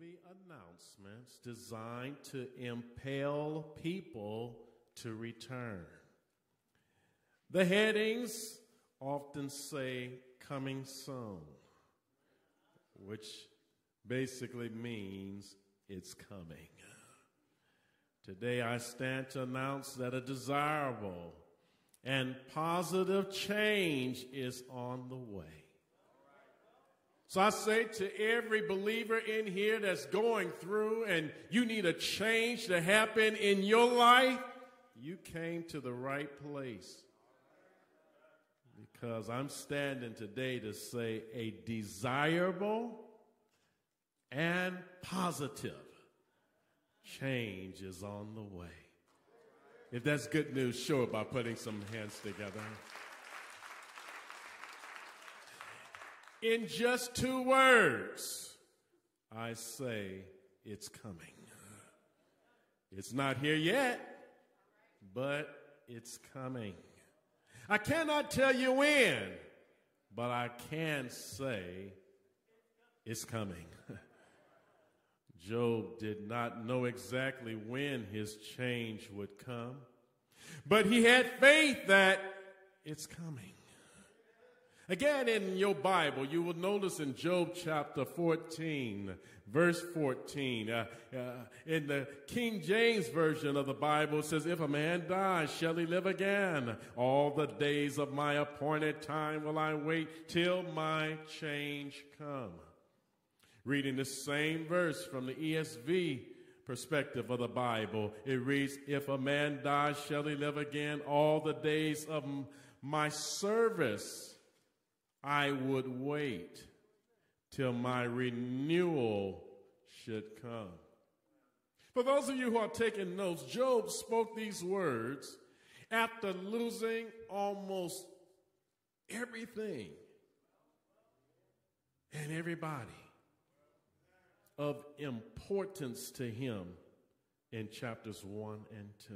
movie announcements designed to impel people to return. The headings often say coming soon, which basically means it's coming. Today I stand to announce that a desirable and positive change is on the way. So I say to every believer in here that's going through and you need a change to happen in your life, you came to the right place. Because I'm standing today to say a desirable and positive change is on the way. If that's good news, it by putting some hands together. In just two words, I say it's coming. It's not here yet, but it's coming. I cannot tell you when, but I can say it's coming. Job did not know exactly when his change would come, but he had faith that it's coming. Again, in your Bible, you will notice in Job chapter 14, verse 14, uh, uh, in the King James Version of the Bible, it says, If a man dies, shall he live again? All the days of my appointed time will I wait till my change come. Reading the same verse from the ESV perspective of the Bible, it reads, If a man dies, shall he live again? All the days of my service I would wait till my renewal should come. For those of you who are taking notes, Job spoke these words after losing almost everything and everybody of importance to him in chapters 1 and 2.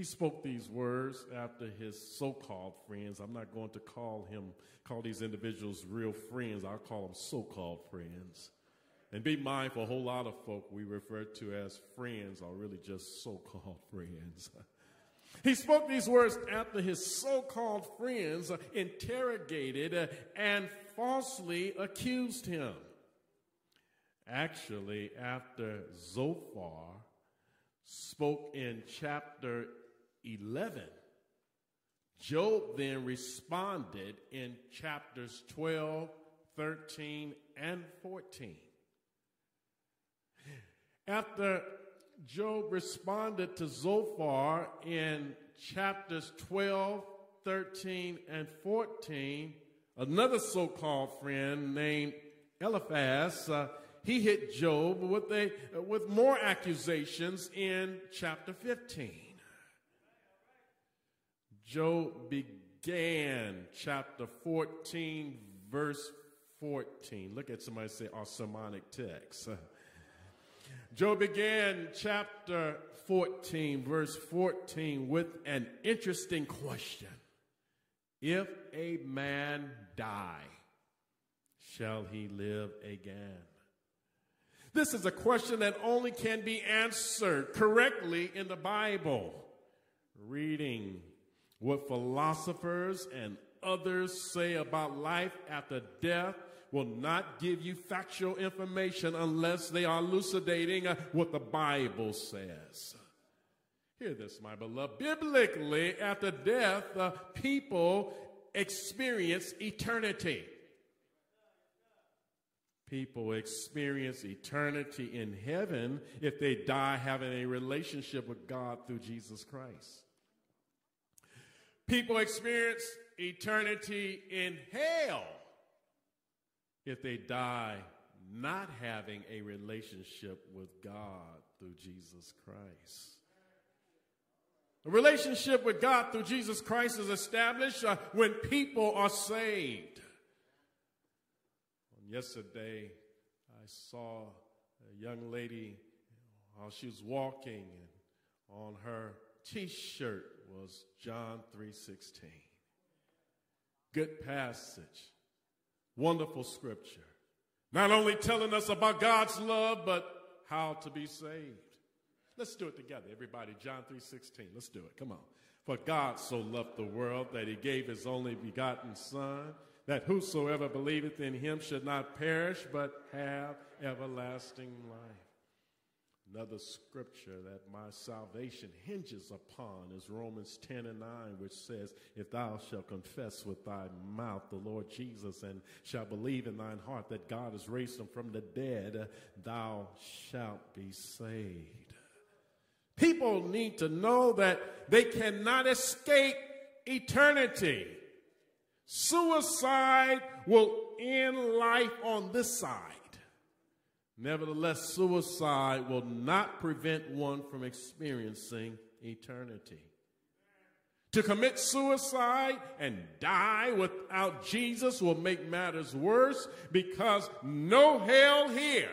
He spoke these words after his so-called friends. I'm not going to call him call these individuals real friends. I'll call them so-called friends. And be mindful, a whole lot of folk we refer to as friends are really just so-called friends. he spoke these words after his so-called friends interrogated and falsely accused him. Actually, after Zophar spoke in chapter 11, Job then responded in chapters 12, 13, and 14. After Job responded to Zophar in chapters 12, 13, and 14, another so called friend named Eliphaz uh, he hit Job with, a, with more accusations in chapter 15. Job began chapter 14, verse 14. Look at somebody say our sermonic text. Job began chapter 14, verse 14, with an interesting question If a man die, shall he live again? This is a question that only can be answered correctly in the Bible. Reading what philosophers and others say about life after death will not give you factual information unless they are elucidating what the Bible says. Hear this, my beloved. Biblically, after death, uh, people experience eternity people experience eternity in heaven if they die having a relationship with God through Jesus Christ. People experience eternity in hell if they die not having a relationship with God through Jesus Christ. A relationship with God through Jesus Christ is established uh, when people are saved. Yesterday, I saw a young lady while she was walking, and on her T-shirt was John 3:16. Good passage, wonderful scripture. Not only telling us about God's love, but how to be saved. Let's do it together, everybody. John 3:16. Let's do it. Come on. For God so loved the world that he gave his only begotten Son, that whosoever believeth in him should not perish, but have everlasting life. Another scripture that my salvation hinges upon is Romans 10 and 9, which says, If thou shalt confess with thy mouth the Lord Jesus and shalt believe in thine heart that God has raised him from the dead, thou shalt be saved. People need to know that they cannot escape eternity. Suicide will end life on this side. Nevertheless, suicide will not prevent one from experiencing eternity. To commit suicide and die without Jesus will make matters worse because no hell here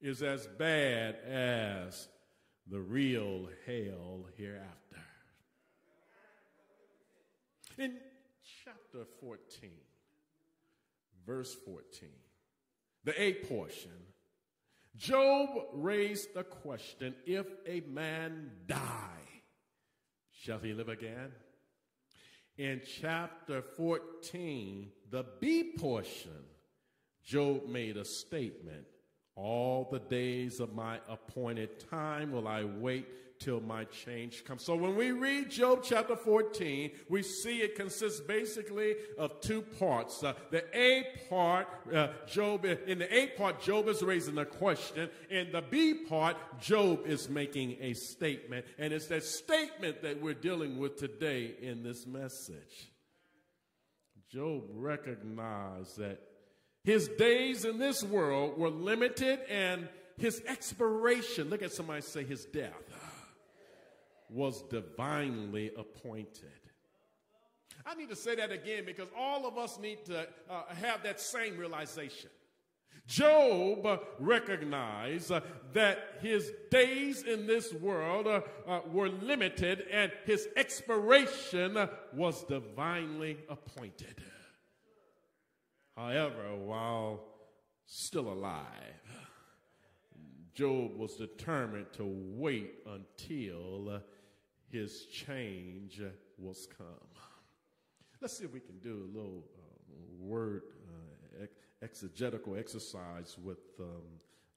is as bad as the real hell hereafter. In chapter 14, verse 14, the A portion, Job raised the question if a man die, shall he live again? In chapter 14, the B portion, Job made a statement all the days of my appointed time will I wait till my change comes. So when we read Job chapter 14, we see it consists basically of two parts. Uh, the A part, uh, Job, in the A part, Job is raising a question. In the B part, Job is making a statement. And it's that statement that we're dealing with today in this message. Job recognized that his days in this world were limited, and his expiration, look at somebody say his death, was divinely appointed. I need to say that again because all of us need to uh, have that same realization. Job recognized uh, that his days in this world uh, uh were limited and his expiration was divinely appointed. However, while still alive, Job was determined to wait until his change was come. Let's see if we can do a little uh, word uh, exegetical exercise with um,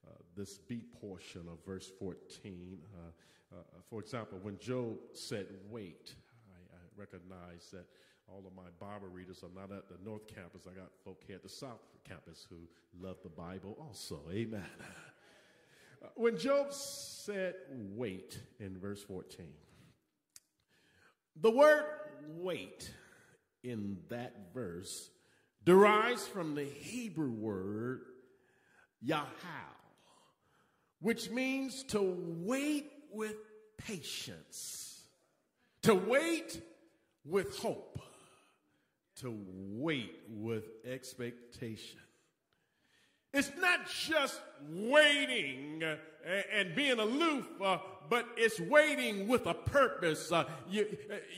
uh, this B portion of verse 14. Uh, uh, for example, when Job said, Wait, I, I recognize that all of my Bible readers are not at the North Campus. I got folk here at the South Campus who love the Bible also. Amen. Uh, when Job said, wait in verse 14, the word wait in that verse derives from the Hebrew word Yahal, which means to wait with patience, to wait with hope to wait with expectation. It's not just waiting and being aloof, uh, but it's waiting with a purpose. Uh, you,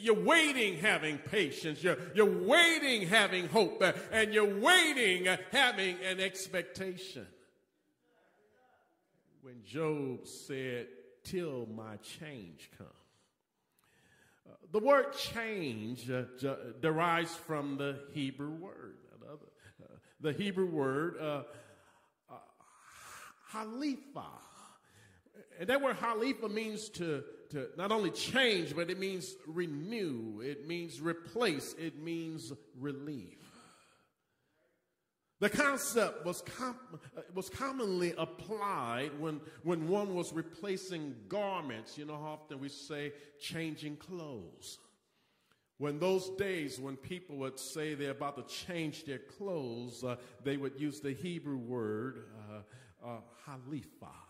are waiting having patience. You're, you're waiting having hope. and you're waiting having an expectation. When Job said, Till my change comes the word change uh, derives from the Hebrew word. Uh, the Hebrew word, uh, uh, halifa. And that word halifa means to, to not only change, but it means renew, it means replace, it means relief. The concept was, com- was commonly applied when, when one was replacing garments. You know how often we say changing clothes. When those days when people would say they're about to change their clothes, uh, they would use the Hebrew word uh, uh, halifa.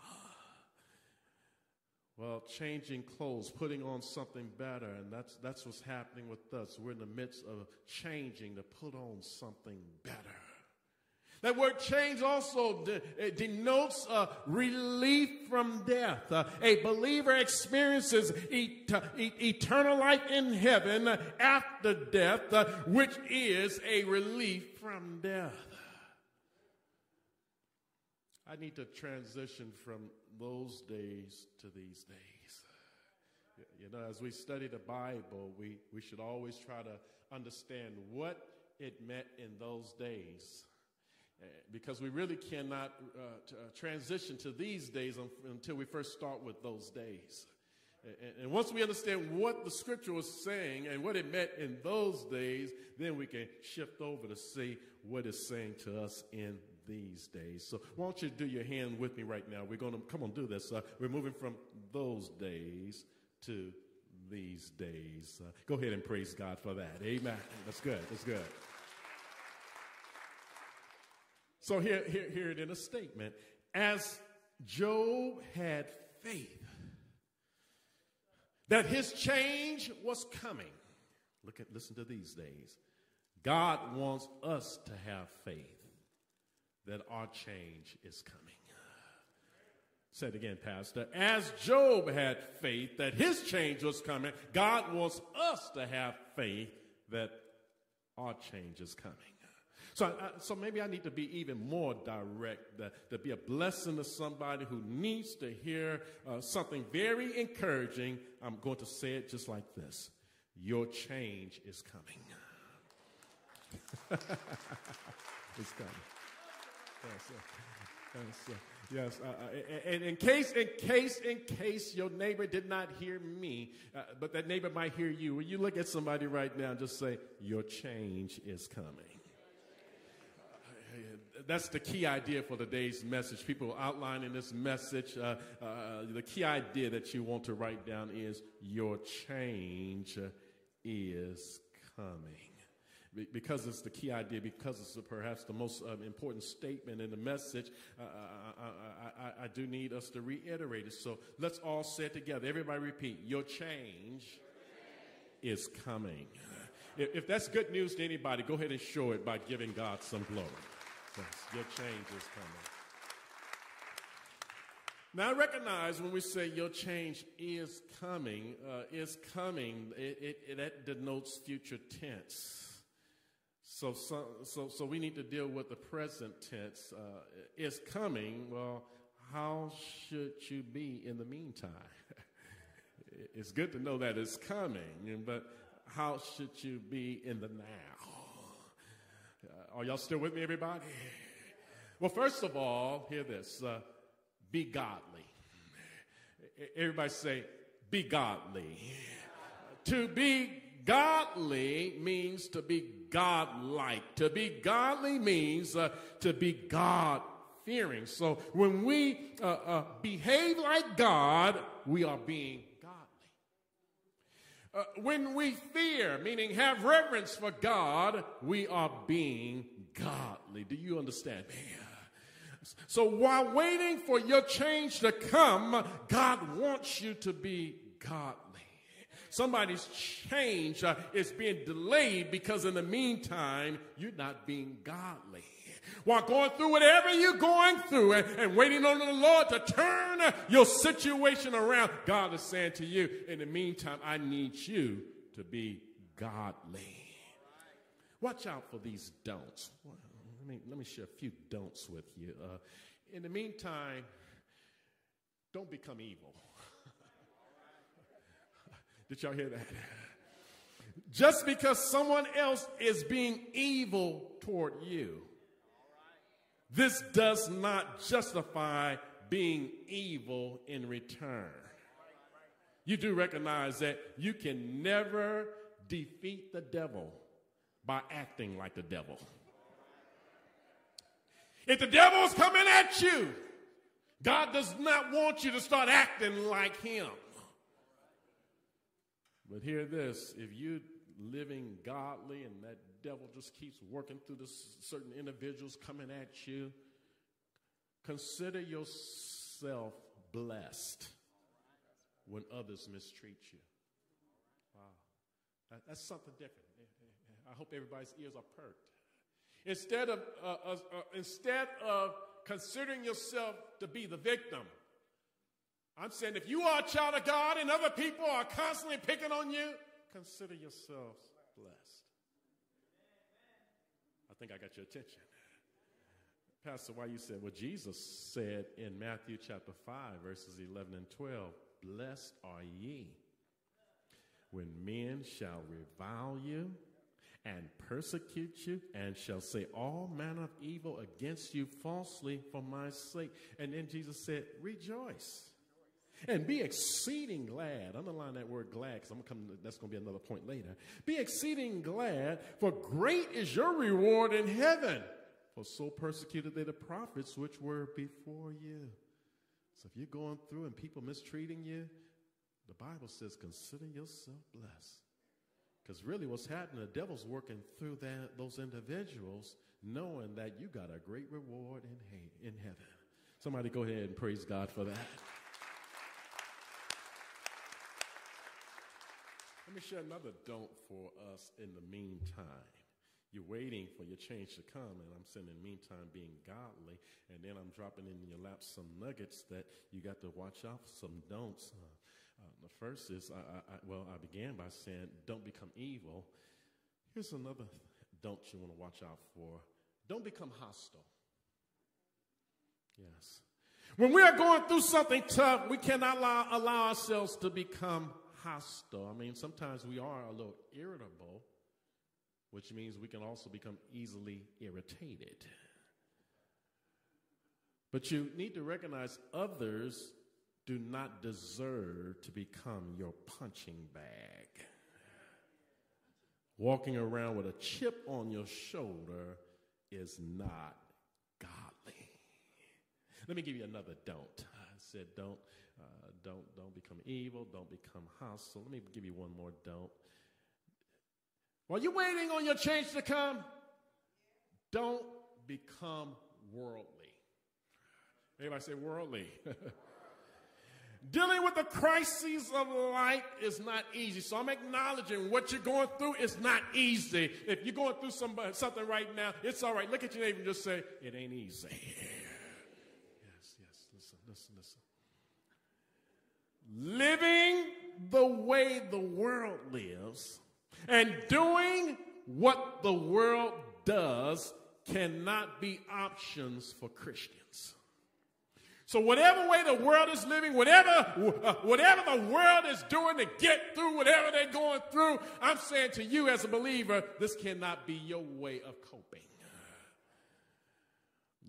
Well, changing clothes, putting on something better, and that's, that's what's happening with us. We're in the midst of changing to put on something better. That word change also de- denotes a relief from death. Uh, a believer experiences et- et- eternal life in heaven after death, uh, which is a relief from death. I need to transition from those days to these days. You know, as we study the Bible, we, we should always try to understand what it meant in those days. Uh, because we really cannot uh, t- uh, transition to these days un- until we first start with those days. And, and once we understand what the scripture was saying and what it meant in those days, then we can shift over to see what it's saying to us in these days. So why don't you do your hand with me right now? We're going to come on do this. Uh, we're moving from those days to these days. Uh, go ahead and praise God for that. Amen. That's good. That's good. So here, here, here it in a statement. As Job had faith that his change was coming. Look at listen to these days. God wants us to have faith that our change is coming. Say it again, Pastor. As Job had faith that his change was coming, God wants us to have faith that our change is coming. So, uh, so maybe I need to be even more direct, uh, to be a blessing to somebody who needs to hear uh, something very encouraging. I'm going to say it just like this Your change is coming. it's coming. Yes, yes, yes. Uh, uh, and in case, in case, in case your neighbor did not hear me, uh, but that neighbor might hear you, when you look at somebody right now just say, Your change is coming? that's the key idea for today's message. People outlining this message, uh, uh, the key idea that you want to write down is your change is coming because it's the key idea, because it's perhaps the most um, important statement in the message, I, I, I, I, do need us to reiterate it. So let's all say it together. Everybody repeat Your change is coming. If, if that's good news to anybody, go ahead and show it by giving God some glory. Yes, your change is coming. Now, I recognize when we say your change is coming, uh, is coming, it, it, it, that denotes future tense. So, so, so, so we need to deal with the present tense. Uh, is coming. Well, how should you be in the meantime? it's good to know that it's coming, but how should you be in the now? Uh, are y'all still with me, everybody? Well, first of all, hear this uh, be godly. Everybody say, be godly. To be godly means to be godlike. To be godly means uh, to be God fearing. So when we uh, uh, behave like God, we are being godly. Uh, when we fear, meaning have reverence for God, we are being godly. Do you understand me? So while waiting for your change to come, God wants you to be godly. Somebody's change uh, is being delayed because in the meantime, you're not being godly. While going through whatever you're going through and, and waiting on the Lord to turn your situation around, God is saying to you, in the meantime, I need you to be godly. Watch out for these don'ts. Let me, let me share a few don'ts with you. Uh, in the meantime, don't become evil. Did y'all hear that? Just because someone else is being evil toward you, this does not justify being evil in return. You do recognize that you can never defeat the devil by acting like the devil. If the devil is coming at you, God does not want you to start acting like him. But hear this if you're living godly and that devil just keeps working through the certain individuals coming at you, consider yourself blessed when others mistreat you. Wow. That's something different. I hope everybody's ears are perked. Instead of, uh, uh, uh, instead of considering yourself to be the victim, I'm saying if you are a child of God and other people are constantly picking on you, consider yourselves blessed. I think I got your attention. Pastor, why you said, well, Jesus said in Matthew chapter 5, verses 11 and 12, Blessed are ye when men shall revile you and persecute you and shall say all manner of evil against you falsely for my sake. And then Jesus said, Rejoice and be exceeding glad. Underline that word glad because I'm gonna come. That's gonna be another point later. Be exceeding glad, for great is your reward in heaven. For so persecuted they the prophets which were before you. So if you're going through and people mistreating you, the Bible says, consider yourself blessed. Because really, what's happening, the devil's working through that, those individuals, knowing that you got a great reward in, in heaven. Somebody go ahead and praise God for that. Let me share another don't for us in the meantime. You're waiting for your change to come, and I'm saying in the meantime being godly, and then I'm dropping in your lap some nuggets that you got to watch out for, some don'ts. Uh, uh, the first is, I, I, well, I began by saying, don't become evil. Here's another don't you want to watch out for. Don't become hostile. Yes. When we are going through something tough, we cannot allow, allow ourselves to become hostile. I mean, sometimes we are a little irritable, which means we can also become easily irritated. But you need to recognize others do not deserve to become your punching bag. Walking around with a chip on your shoulder is not godly. Let me give you another don't. I said don't, uh, don't, don't become evil, don't become hostile. Let me give you one more don't. While you're waiting on your change to come, don't become worldly. Everybody say worldly. Dealing with the crises of life is not easy. So I'm acknowledging what you're going through is not easy. If you're going through somebody, something right now, it's all right. Look at your neighbor and just say, it ain't easy. Yes, yes. Listen, listen, listen. Living the way the world lives and doing what the world does cannot be options for Christians. So whatever way the world is living, whatever, uh, whatever the world is doing to get through whatever they're going through, I'm saying to you as a believer, this cannot be your way of coping.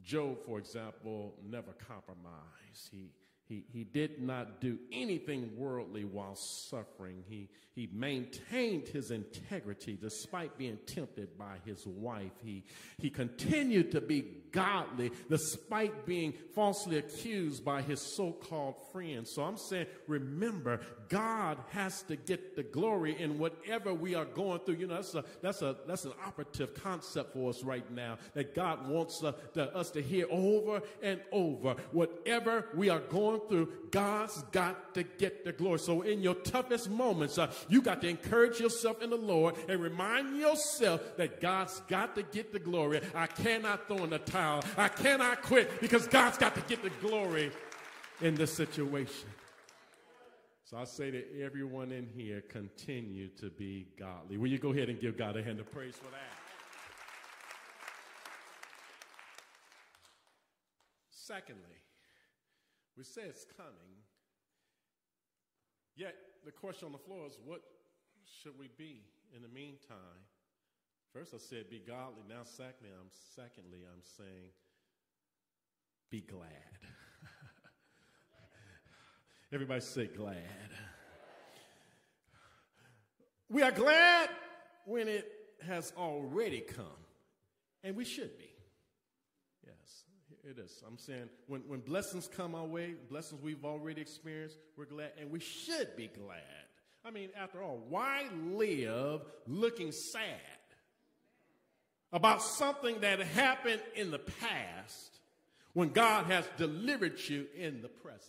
Job, for example, never compromised. He, he, he did not do anything worldly while suffering. He, he maintained his integrity despite being tempted by his wife. He, he continued to be godly despite being falsely accused by his so called friends. So I'm saying, remember, God has to get the glory in whatever we are going through. You know, that's, a, that's, a, that's an operative concept for us right now that God wants uh, to, us to hear over and over. Whatever we are going through, God's got to get the glory. So in your toughest moments, uh, you got to encourage yourself in the Lord and remind yourself that God's got to get the glory. I cannot throw in the I cannot quit because God's got to get the glory in this situation. So I say to everyone in here, continue to be godly. Will you go ahead and give God a hand of praise for that? Secondly, we say it's coming, yet the question on the floor is what should we be in the meantime? First, I said be godly. Now, secondly, I'm secondly I'm saying be glad. Everybody say glad. We are glad when it has already come, and we should be. Yes, it is. I'm saying when, when blessings come our way, blessings we've already experienced, we're glad, and we should be glad. I mean, after all, why live looking sad about something that happened in the past when God has delivered you in the present?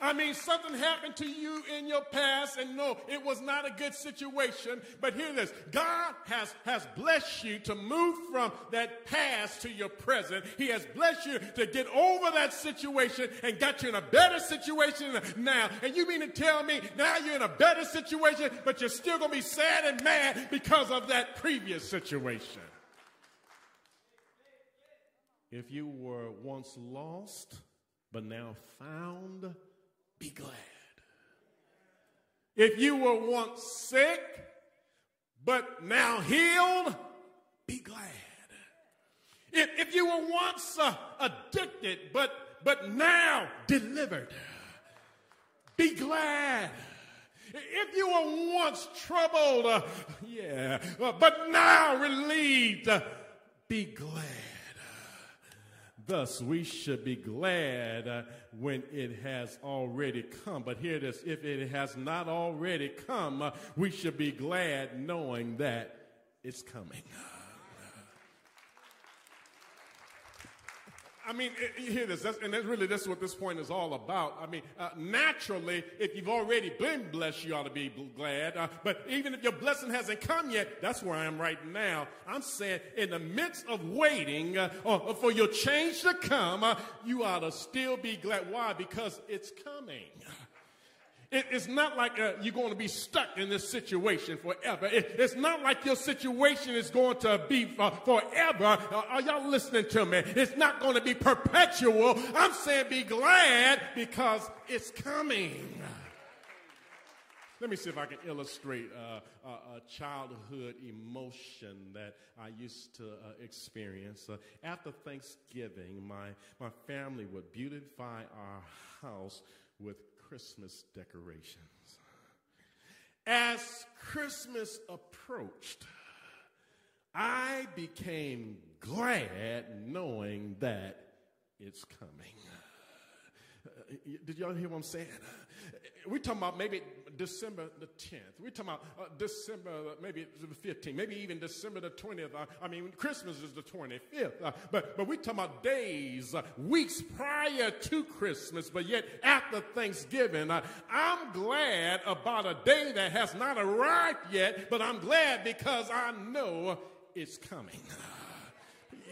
I mean, something happened to you in your past, and no, it was not a good situation. But hear this God has, has blessed you to move from that past to your present. He has blessed you to get over that situation and got you in a better situation now. And you mean to tell me now you're in a better situation, but you're still going to be sad and mad because of that previous situation? If you were once lost, but now found, be glad. If you were once sick, but now healed, be glad. If, if you were once uh, addicted, but, but now delivered, be glad. If you were once troubled, uh, yeah, uh, but now relieved, uh, be glad. Thus, we should be glad uh, when it has already come. But hear this if it has not already come, uh, we should be glad knowing that it's coming. I mean, you hear this, that's, and that's really that's what this point is all about. I mean, uh, naturally, if you've already been blessed, you ought to be glad. Uh, but even if your blessing hasn't come yet, that's where I am right now. I'm saying, in the midst of waiting uh, for your change to come, uh, you ought to still be glad. Why? Because it's coming. It, it's not like uh, you're going to be stuck in this situation forever. It, it's not like your situation is going to be uh, forever. Uh, are y'all listening to me? It's not going to be perpetual. I'm saying be glad because it's coming. Let me see if I can illustrate uh, a, a, childhood emotion that I used to uh, experience. Uh, after Thanksgiving, my, my family would beautify our house with Christmas decorations. As Christmas approached, I became glad knowing that it's coming. Uh, did y'all hear what I'm saying? We're talking about maybe December the 10th. We're talking about uh, December, maybe the 15th, maybe even December the 20th. Uh, I mean, Christmas is the 25th. Uh, but, but we're talking about days, uh, weeks prior to Christmas, but yet after Thanksgiving. Uh, I'm glad about a day that has not arrived yet, but I'm glad because I know it's coming.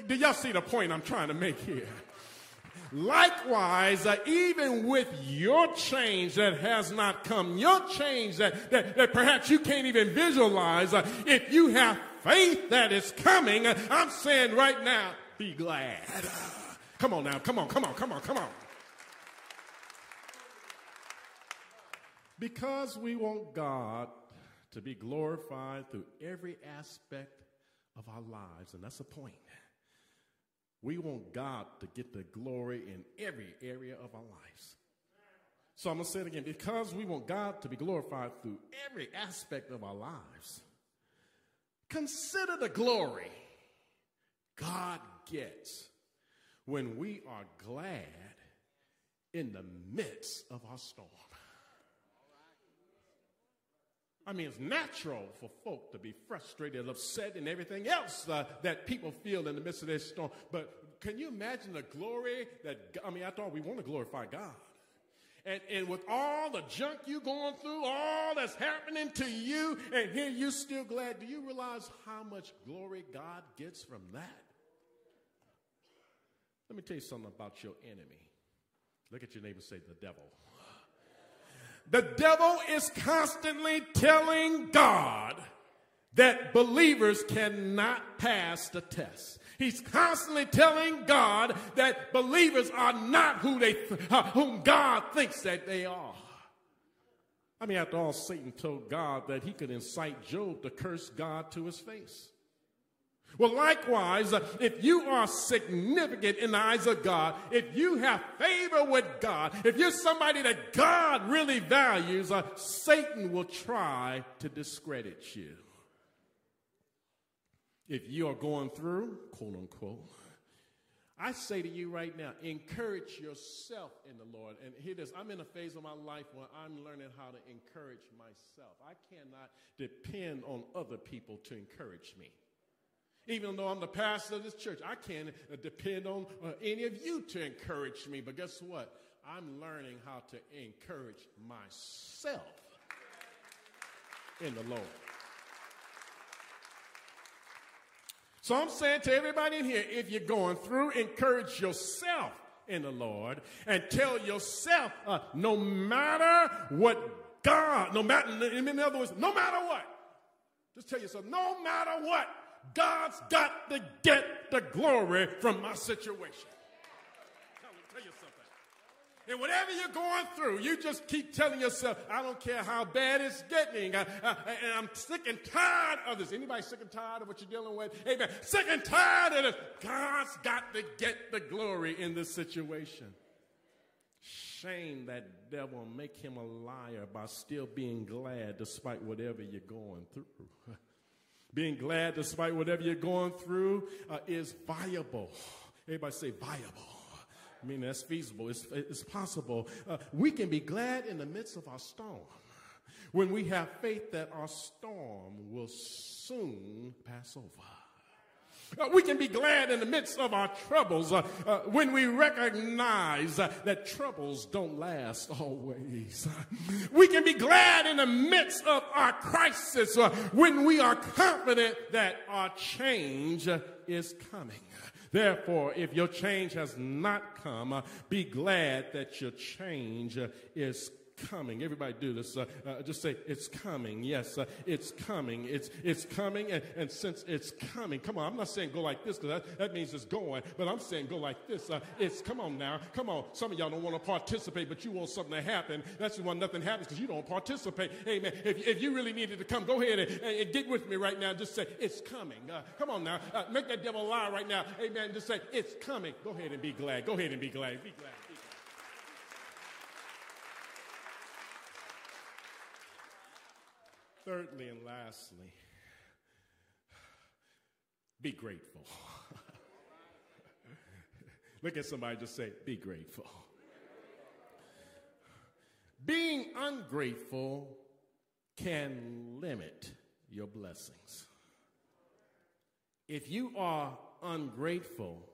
Do y'all see the point I'm trying to make here? Likewise, uh, even with your change that has not come, your change that, that, that perhaps you can't even visualize, uh, if you have faith that is coming, uh, I'm saying right now, be glad. Come on now, come on, come on, come on, come on. Because we want God to be glorified through every aspect of our lives, and that's the point. We want God to get the glory in every area of our lives. So I'm going to say it again because we want God to be glorified through every aspect of our lives. Consider the glory God gets when we are glad in the midst of our storm. I mean, it's natural for folk to be frustrated, upset, and everything else uh, that people feel in the midst of this storm. But can you imagine the glory that, I mean, after all, we want to glorify God. And, and with all the junk you going through, all that's happening to you, and here you still glad, do you realize how much glory God gets from that? Let me tell you something about your enemy. Look at your neighbor say, the devil. The devil is constantly telling God that believers cannot pass the test. He's constantly telling God that believers are not who they, uh, whom God thinks that they are. I mean, after all, Satan told God that he could incite Job to curse God to his face. Well, likewise, if you are significant in the eyes of God, if you have favor with God, if you're somebody that God really values, uh, Satan will try to discredit you. If you are going through, quote unquote, I say to you right now, encourage yourself in the Lord. And hear this I'm in a phase of my life where I'm learning how to encourage myself. I cannot depend on other people to encourage me. Even though I'm the pastor of this church, I can't uh, depend on uh, any of you to encourage me. But guess what? I'm learning how to encourage myself in the Lord. So I'm saying to everybody in here, if you're going through, encourage yourself in the Lord and tell yourself, uh, no matter what God, no matter, in other words, no matter what, just tell yourself, no matter what, God's got to get the glory from my situation. Tell, tell you something. And whatever you're going through, you just keep telling yourself, I don't care how bad it's getting. I, I, and I'm sick and tired of this. Anybody sick and tired of what you're dealing with? Amen. Sick and tired of this. God's got to get the glory in this situation. Shame that devil, make him a liar by still being glad despite whatever you're going through. being glad despite whatever you're going through uh, is viable. Everybody say viable. I mean, that's feasible. It's, it's possible. Uh, we can be glad in the midst of our storm when we have faith that our storm will soon pass over. Uh, we can be glad in the midst of our troubles uh, uh, when we recognize uh, that troubles don't last always. we can be glad in the midst of our crisis uh, when we are confident that our change is coming. Therefore, if your change has not come, uh, be glad that your change uh, is coming. Everybody do this. Uh, uh, just say, it's coming. Yes, uh, it's coming. It's, it's coming. And, and since it's coming, come on, I'm not saying go like this because that, that means it's going, but I'm saying go like this. Uh, it's, come on now. Come on. Some of y'all don't want to participate, but you want something to happen. That's why nothing happens because you don't participate. Amen. If, if you really needed to come, go ahead and, and get with me right now. Just say, it's coming. Uh, come on now. Uh, make that devil lie right now. Amen. Just say, it's coming. Go ahead and be glad. Go ahead and be glad. Be glad. Thirdly and lastly, be grateful. Look at somebody just say, be grateful. Being ungrateful can limit your blessings. If you are ungrateful,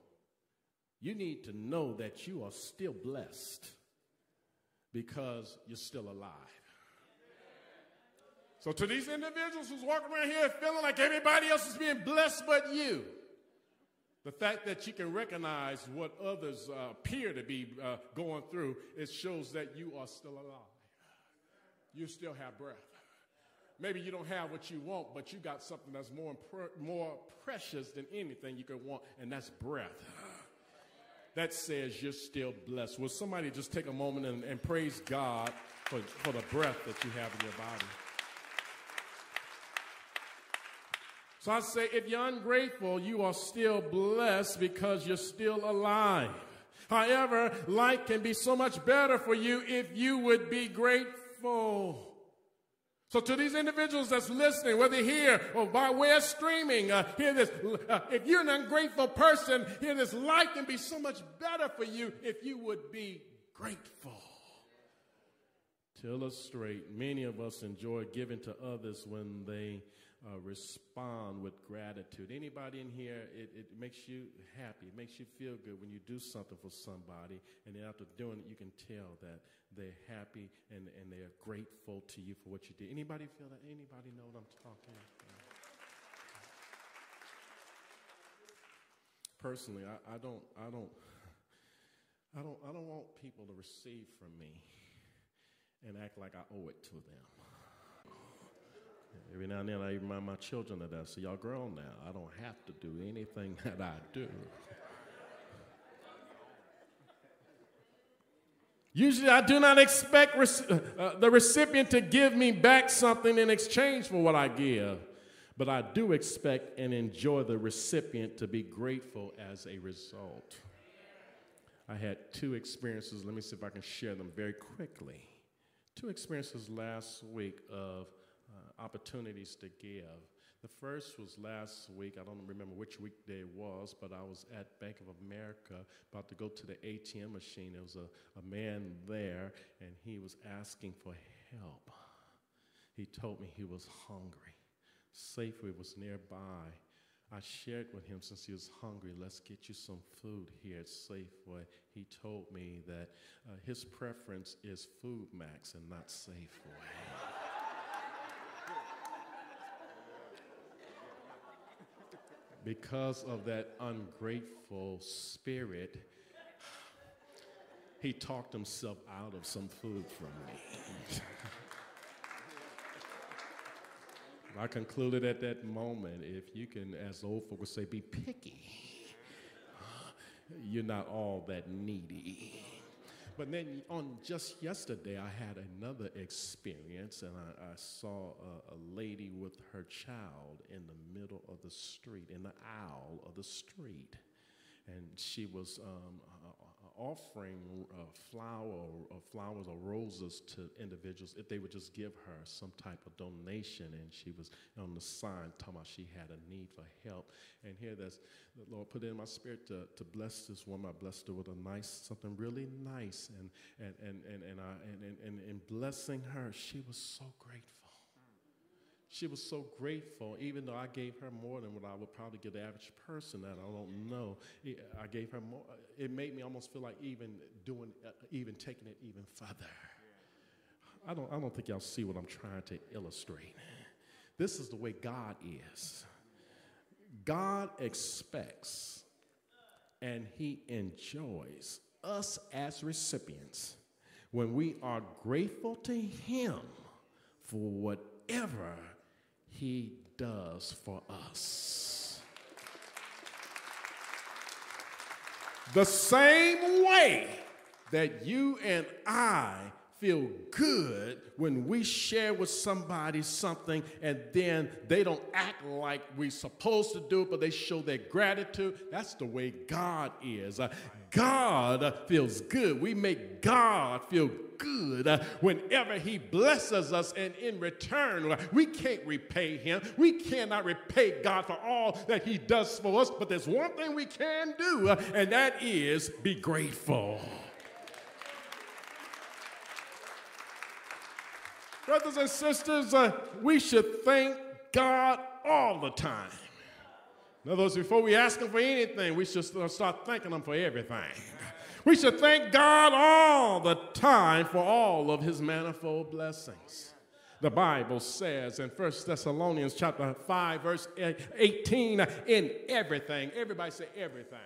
you need to know that you are still blessed because you're still alive. So, to these individuals who's walking around here feeling like everybody else is being blessed but you, the fact that you can recognize what others uh, appear to be uh, going through, it shows that you are still alive. You still have breath. Maybe you don't have what you want, but you got something that's more, impre- more precious than anything you could want, and that's breath. That says you're still blessed. Will somebody just take a moment and, and praise God for, for the breath that you have in your body? So I say, if you're ungrateful, you are still blessed because you're still alive. However, life can be so much better for you if you would be grateful. So, to these individuals that's listening, whether here or by way of streaming, uh, hear this. Uh, if you're an ungrateful person, hear this. Life can be so much better for you if you would be grateful. To illustrate, many of us enjoy giving to others when they uh, respond with gratitude. Anybody in here, it, it makes you happy. It makes you feel good when you do something for somebody, and then after doing it, you can tell that they're happy and, and they are grateful to you for what you did. Anybody feel that? Anybody know what I'm talking about? Personally, I, I don't, I don't, I don't, I don't want people to receive from me and act like I owe it to them. Every now and then I remind my children of that. So y'all grown now. I don't have to do anything that I do. Usually, I do not expect uh, the recipient to give me back something in exchange for what I give, but I do expect and enjoy the recipient to be grateful as a result. I had two experiences. Let me see if I can share them very quickly. Two experiences last week of opportunities to give. The first was last week. I don't remember which weekday it was, but I was at Bank of America about to go to the ATM machine. There was a, a man there, and he was asking for help. He told me he was hungry. Safeway was nearby, I shared with him since he was hungry, let's get you some food here at Safeway. He told me that uh, his preference is FoodMaxx and not Safeway. Because of that ungrateful spirit, he talked himself out of some food from me. I concluded at that moment if you can, as the old folks say, be picky, you're not all that needy. But then on just yesterday, I had another experience, and I, I saw a, a, lady with her child in the middle of the street, in the aisle of the street. And she was um, offering uh, flower or flowers or roses to individuals if they would just give her some type of donation. And she was on the sign talking about she had a need for help. And here, that's the Lord put it in my spirit to, to bless this woman. I blessed her with a nice, something really nice. And and and and and, I, and, and, and in blessing her, she was so grateful. She was so grateful, even though I gave her more than what I would probably give the average person that I don't know. I gave her more. It made me almost feel like even doing, uh, even taking it even further. I don't, I don't think y'all see what I'm trying to illustrate. This is the way God is. God expects and He enjoys us as recipients when we are grateful to Him for whatever he does for us. The same way that you and I feel good when we share with somebody something and then they don't act like we're supposed to do but they show their gratitude. That's the way God is. Uh, God feels good. We make God feel good uh, whenever He blesses us, and in return, uh, we can't repay Him. We cannot repay God for all that He does for us, but there's one thing we can do, and that is be grateful. Brothers and sisters, uh, we should thank God all the time. In other words, before we ask Him for anything, we should start thanking Him for everything. We should thank God all the time for all of his manifold blessings. The Bible says in 1 Thessalonians chapter 5 verse 18 in everything. Everybody say everything.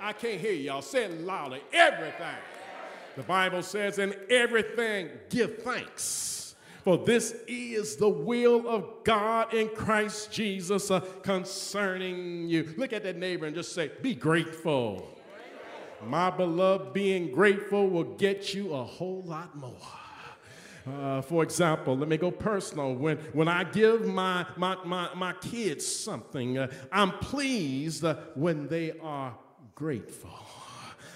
I can't hear y'all. Say it louder. Everything. The Bible says in everything give thanks. For this is the will of God in Christ Jesus uh, concerning you. Look at that neighbor and just say, Be grateful. My beloved, being grateful will get you a whole lot more. Uh, for example, let me go personal. When, when I give my, my, my, my kids something, uh, I'm pleased uh, when they are grateful.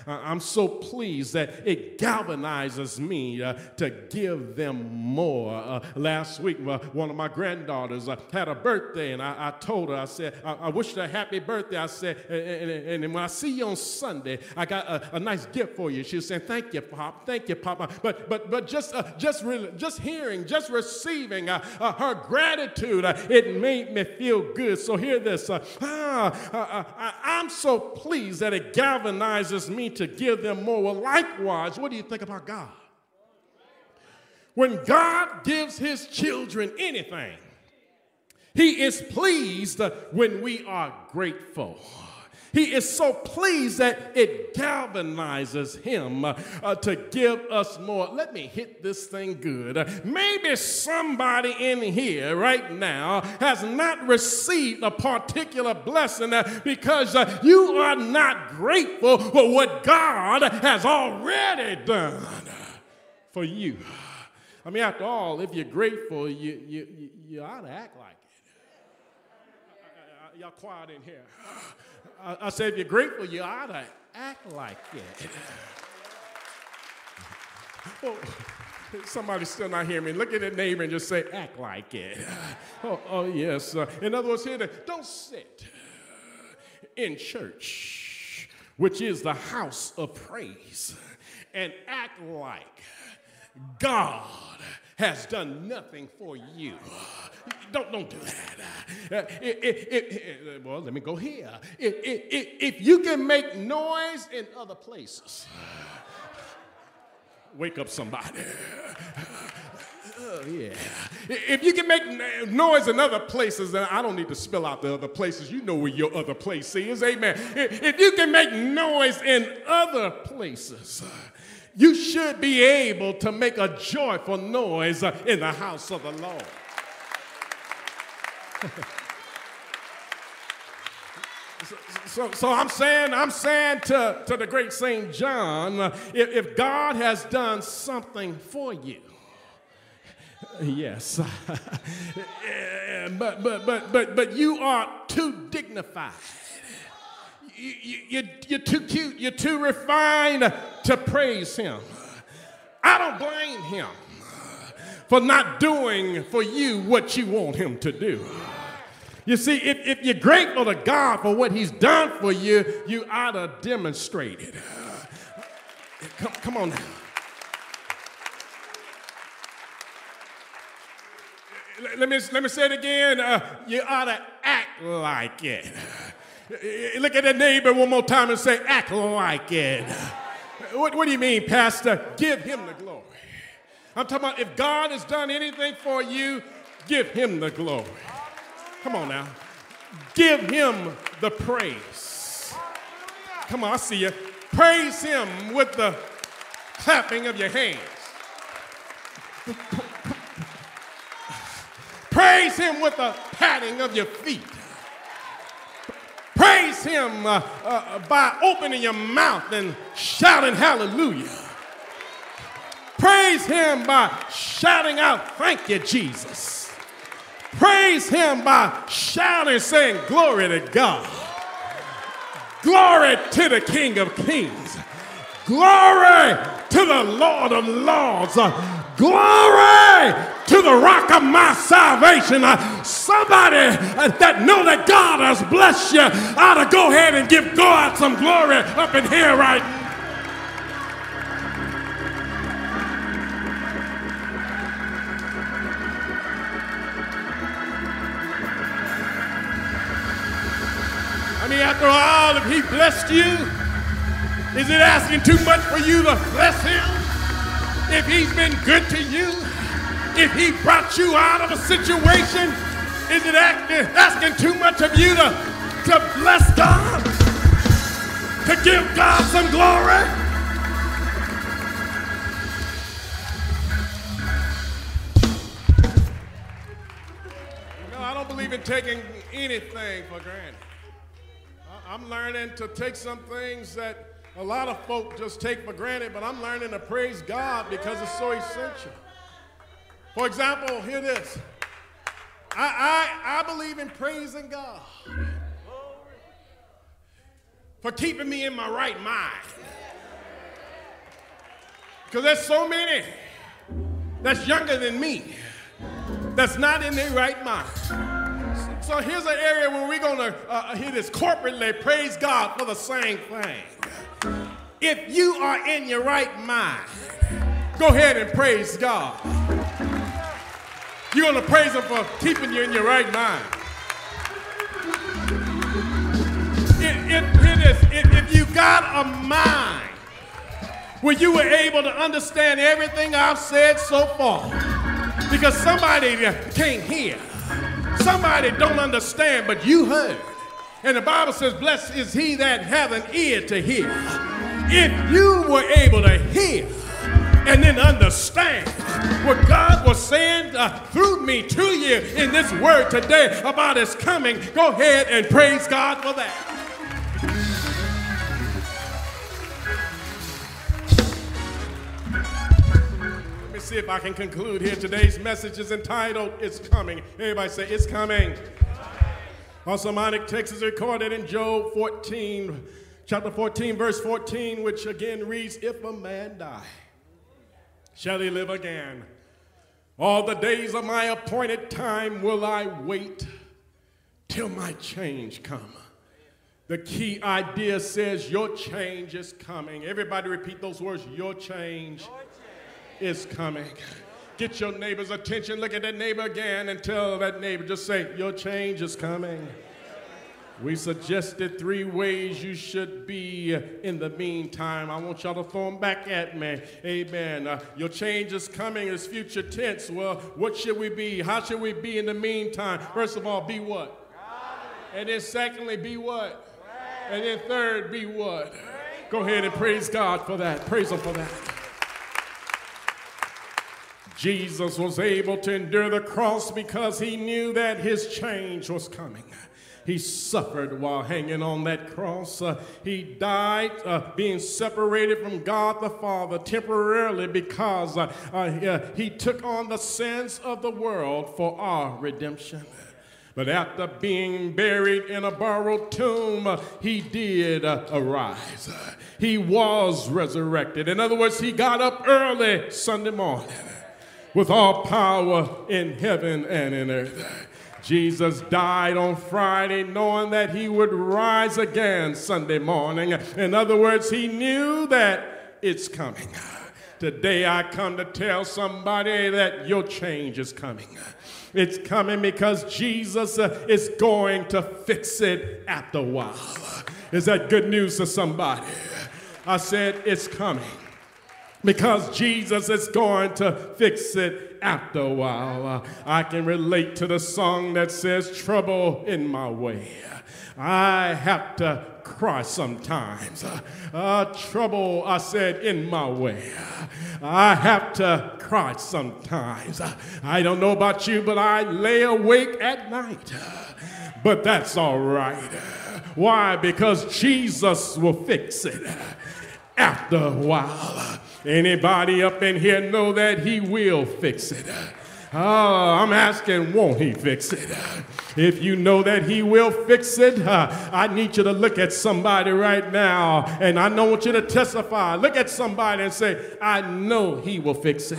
I'm so pleased that it galvanizes me uh, to give them more. Uh, last week, uh, one of my granddaughters uh, had a birthday, and I, I, told her, I said, I, I wished her a happy birthday. I said, and, and, and, when I see you on Sunday, I got a, a, nice gift for you. She was saying, Thank you, Pop. Thank you, Papa. But but but just uh, just really, just hearing, just receiving uh, her gratitude, it made me feel good. So hear this. ah, I'm so pleased that it galvanizes me to give them more. Well, likewise, what do you think about God? When God gives his children anything, he is pleased when we are grateful. He is so pleased that it galvanizes him uh, to give us more. Let me hit this thing good. Maybe somebody in here right now has not received a particular blessing uh, because uh, you are not grateful for what God has already done for you. I mean, after all, if you're grateful, you, you, you ought to act like it. Y'all quiet in here. I, I said, if you're grateful, you ought to act like it. oh, somebody's still not hearing me. Look at the neighbor and just say, act like it. Oh, oh yes. Uh, in other words, here, don't sit in church, which is the house of praise, and act like God has done nothing for you. don't, don't do that. It, it, it, well, let me go here. if you can make noise in other places, wake up somebody. Oh, yeah. If you can make noise in other places, then I don't need to spill out the other places. You know where your other place is. Amen. If you can make noise in other places, you should be able to make a joyful noise in the house of the Lord. So, so, I'm saying, I'm saying to, to the great St. John, if, if God has done something for you, yes, but, but, but, but, but you are too dignified. You, you, you're too cute, you're too refined to praise him. I don't blame him for not doing for you what you want him to do. You see, if, if you're grateful to God for what He's done for you, you ought to demonstrate it. Come, come on now. Let me, let me say it again. Uh, you ought to act like it. Look at the neighbor one more time and say, act like it. What, what do you mean, Pastor? Give him the glory. I'm talking about if God has done anything for you, give him the glory. Come on now. Give him the praise. Come on, I see you. Praise him with the clapping of your hands. Praise him with the patting of your feet. Him uh, uh, by opening your mouth and shouting hallelujah. Praise him by shouting out, Thank you, Jesus. Praise him by shouting, saying, Glory to God. Glory to the King of Kings. Glory to the Lord of Lords. Glory to the rock of my salvation. Uh, somebody uh, that know that God has blessed you ought to go ahead and give God some glory up in here right. I mean after all, if he blessed you, is it asking too much for you to bless him? If he's been good to you, if he brought you out of a situation, is it asking too much of you to, to bless God? To give God some glory? No, I don't believe in taking anything for granted. I'm learning to take some things that a lot of folk just take for granted, but I'm learning to praise God because it's so essential. For example, hear this. I, I, I believe in praising God for keeping me in my right mind. Because there's so many that's younger than me that's not in their right mind. So here's an area where we're going to uh, hear this corporately praise God for the same thing. If you are in your right mind, go ahead and praise God. You're going to praise Him for keeping you in your right mind. If, if, if, if you got a mind where you were able to understand everything I've said so far, because somebody can't hear. Somebody don't understand, but you heard. And the Bible says, Blessed is he that hath an ear to hear. If you were able to hear and then understand what God was saying uh, through me to you in this word today about his coming, go ahead and praise God for that. Let me See if I can conclude here. Today's message is entitled It's Coming. Everybody say, It's Coming. Also, Monic text is recorded in Job 14, chapter 14, verse 14, which again reads, If a man die, shall he live again? All the days of my appointed time will I wait till my change come. The key idea says, Your change is coming. Everybody repeat those words, Your change. Your change is coming. Get your neighbor's attention. Look at that neighbor again and tell that neighbor, just say, Your change is coming. We suggested three ways you should be in the meantime. I want y'all to throw them back at me. Amen. Uh, your change is coming is future tense. Well, what should we be? How should we be in the meantime? First of all, be what? And then secondly, be what? And then third, be what? Go ahead and praise God for that. Praise Him for that. Jesus was able to endure the cross because he knew that his change was coming. He suffered while hanging on that cross. Uh, he died uh, being separated from God the Father temporarily because uh, uh he took on the sins of the world for our redemption. But after being buried in a borrowed tomb, uh, he did uh, arise. He was resurrected. In other words, he got up early Sunday morning with all power in heaven and in earth. Jesus died on Friday knowing that he would rise again Sunday morning. In other words, he knew that it's coming. Today I come to tell somebody that your change is coming. It's coming because Jesus uh, is going to fix it after a while. Is that good news to somebody? I said it's coming because Jesus is going to fix it after a while. Uh, I can relate to the song that says, Trouble in my way. I have to cry sometimes. Uh, uh, trouble, I said, in my way. I have to cry sometimes. I don't know about you, but I lay awake at night. But that's all right. Why? Because Jesus will fix it after a while. Anybody up in here know that he will fix it? Oh, I'm asking, won't he fix it? If you know that he will fix it, uh, I need you to look at somebody right now, and I don't want you to testify. Look at somebody and say, I know he will fix it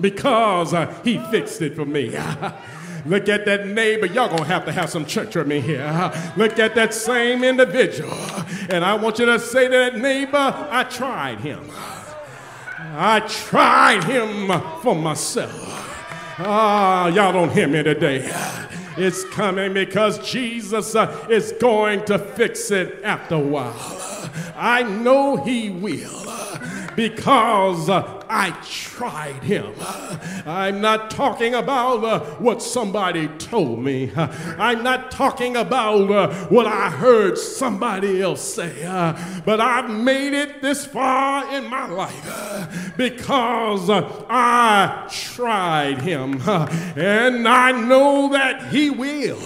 because uh, he fixed it for me. Look at that neighbor. Y'all gonna have to have some church with me here. Look at that same individual. And I want you to say to that neighbor, I tried him. I tried him for myself. Ah, y'all don't hear me today. It's coming because Jesus uh, is going to fix it after a while. I know He will because uh, I tried him. I'm not talking about uh, what somebody told me. I'm not talking about uh, what I heard somebody else say. Uh, but I've made it this far in my life because uh, I tried him. And I know that he will.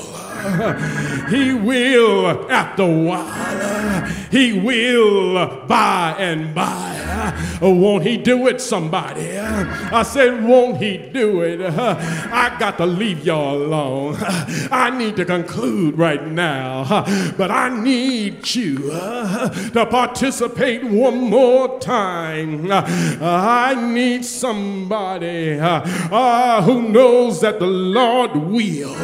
He will after a while. He will by and by. Won't he do it, somebody? I said, won't he do it? I got to leave y'all alone. I need to conclude right now. But I need you to participate one more time. I need somebody uh, who knows that the Lord will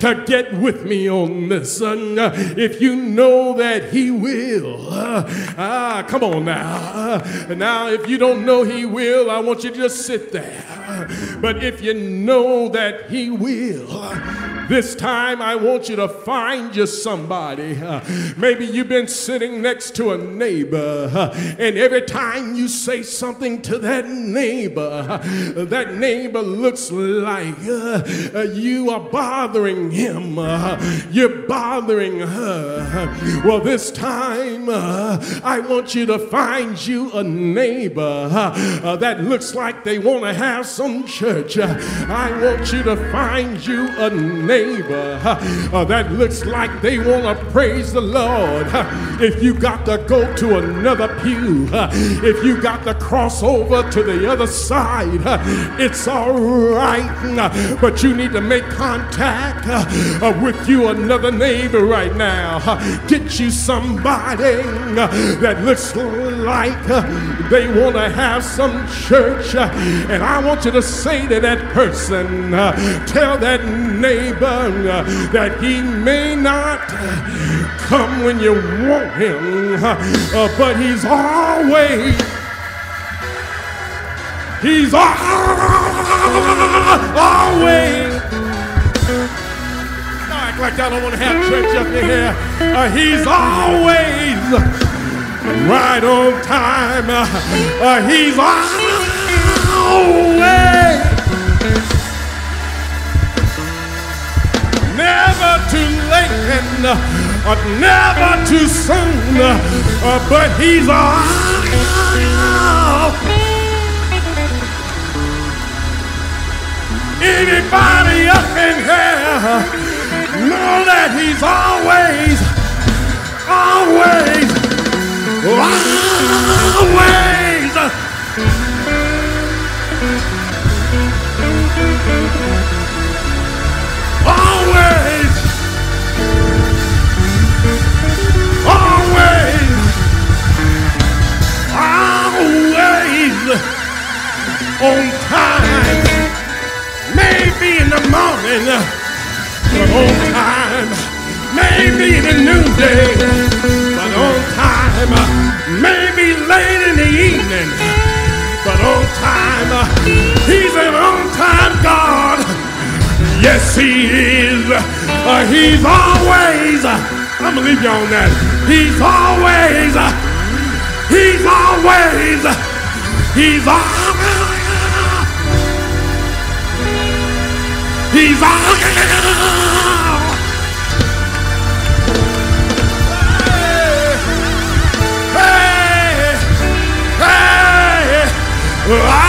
to get with me on this. if you know that he will, ah, come on now. now, if you don't know he will, I want you to just sit there. But if you know that he will, this time I want you to find you somebody. maybe you've been sitting next to a neighbor, and every time you say something to that neighbor, that neighbor looks like you are bothering him. You're bothering her. Well, this time I want you to find you a neighbor that looks like they want to have some church. Uh, I want you to find you a neighbor uh, uh that looks like they want to praise the Lord. Uh, if you got to go to another pew, uh, if you got to cross over to the other side, it's all right. But you need to make contact with you another neighbor right now. Get you somebody that looks like they want to have some church. And I want you to say to that person, uh, tell that neighbor uh, that he may not come when you want him, uh, but he's always He's always. Act like I don't want to have church up in here. Uh, he's always right on time. Uh, he's always never too late and uh, never too soon. Uh, but he's always Anybody up in here know that he's always, always. The evening, but on time. He's an on-time God. Yes, he is. He's always. I'm gonna leave you on that. He's always. He's always. He's always. He's on. Ah.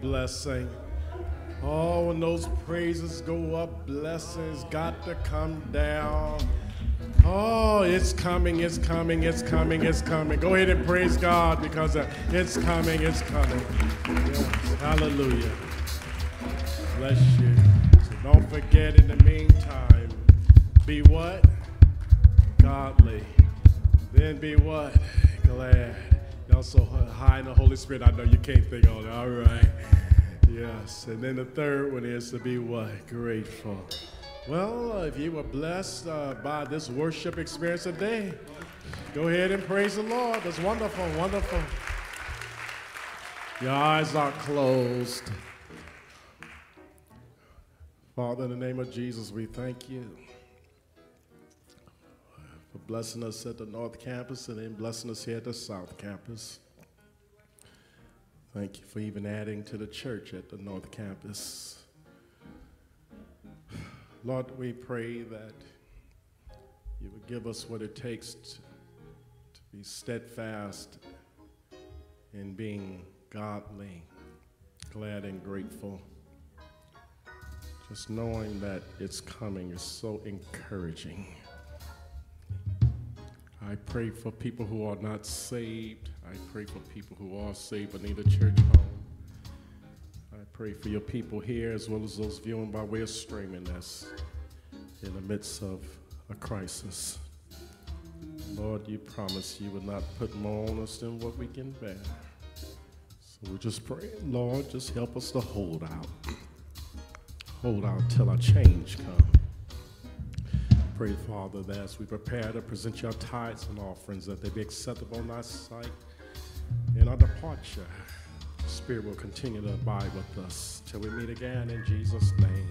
Blessing. Oh, when those praises go up, blessings got to come down. Oh, it's coming, it's coming, it's coming, it's coming. Go ahead and praise God because uh, it's coming, it's coming. Yes. Hallelujah. Bless you. So Don't forget in the meantime, be what? Godly. Then be what? Glad. Y'all so high in the Holy Spirit, I know you can't think on it. All right. Yes. And then the third one is to be what? Grateful. Well, if you were blessed uh, by this worship experience today, go ahead and praise the Lord. That's wonderful, wonderful. Your eyes are closed. Father, in the name of Jesus, we thank you blessing us at the North Campus and then blessing us here at the South Campus. Thank you for even adding to the church at the North Campus. Lord, we pray that you would give us what it takes to, to be steadfast in being godly, glad, and grateful. Just knowing that it's coming is so encouraging. I pray for people who are not saved. I pray for people who are saved but need a church home. I pray for your people here as well as those viewing by way of streaming that's in the midst of a crisis. Lord, you promised you would not put more on us than what we can bear. So we just pray, Lord, just help us to hold out. Hold out till our change comes pray, Father, that as we prepare to present your tithes and offerings, that they be acceptable in thy sight. In our departure, the Spirit will continue to abide with us till we meet again in Jesus' name.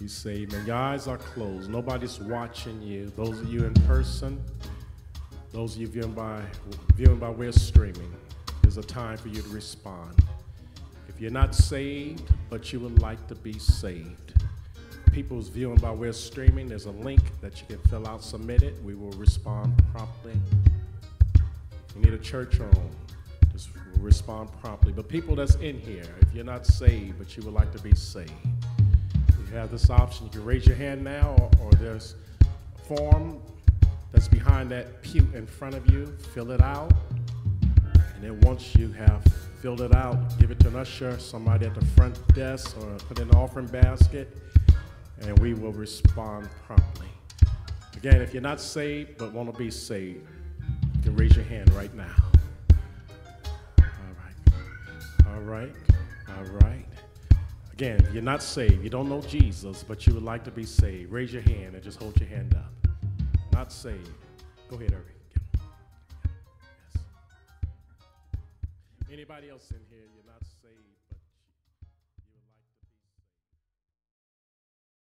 You say, Amen. Your eyes are closed. Nobody's watching you. Those of you in person, those of you viewing by, viewing by way of streaming, there's a time for you to respond. If you're not saved, but you would like to be saved, people who's viewing by way of streaming, there's a link that you can fill out, submit it. We will respond promptly. You need a church home, just respond promptly. But people that's in here, if you're not saved, but you would like to be saved, you have this option. You can raise your hand now, or, or there's a form that's behind that pew in front of you. Fill it out. And then once you have filled it out, give it to an usher, somebody at the front desk, or put in the offering basket and we will respond promptly. Again, if you're not saved but want to be saved, you can raise your hand right now. All right. All right. All right. Again, if you're not saved, you don't know Jesus, but you would like to be saved, raise your hand and just hold your hand up. Not saved. Go ahead, Irving. Yes. Anybody else in here?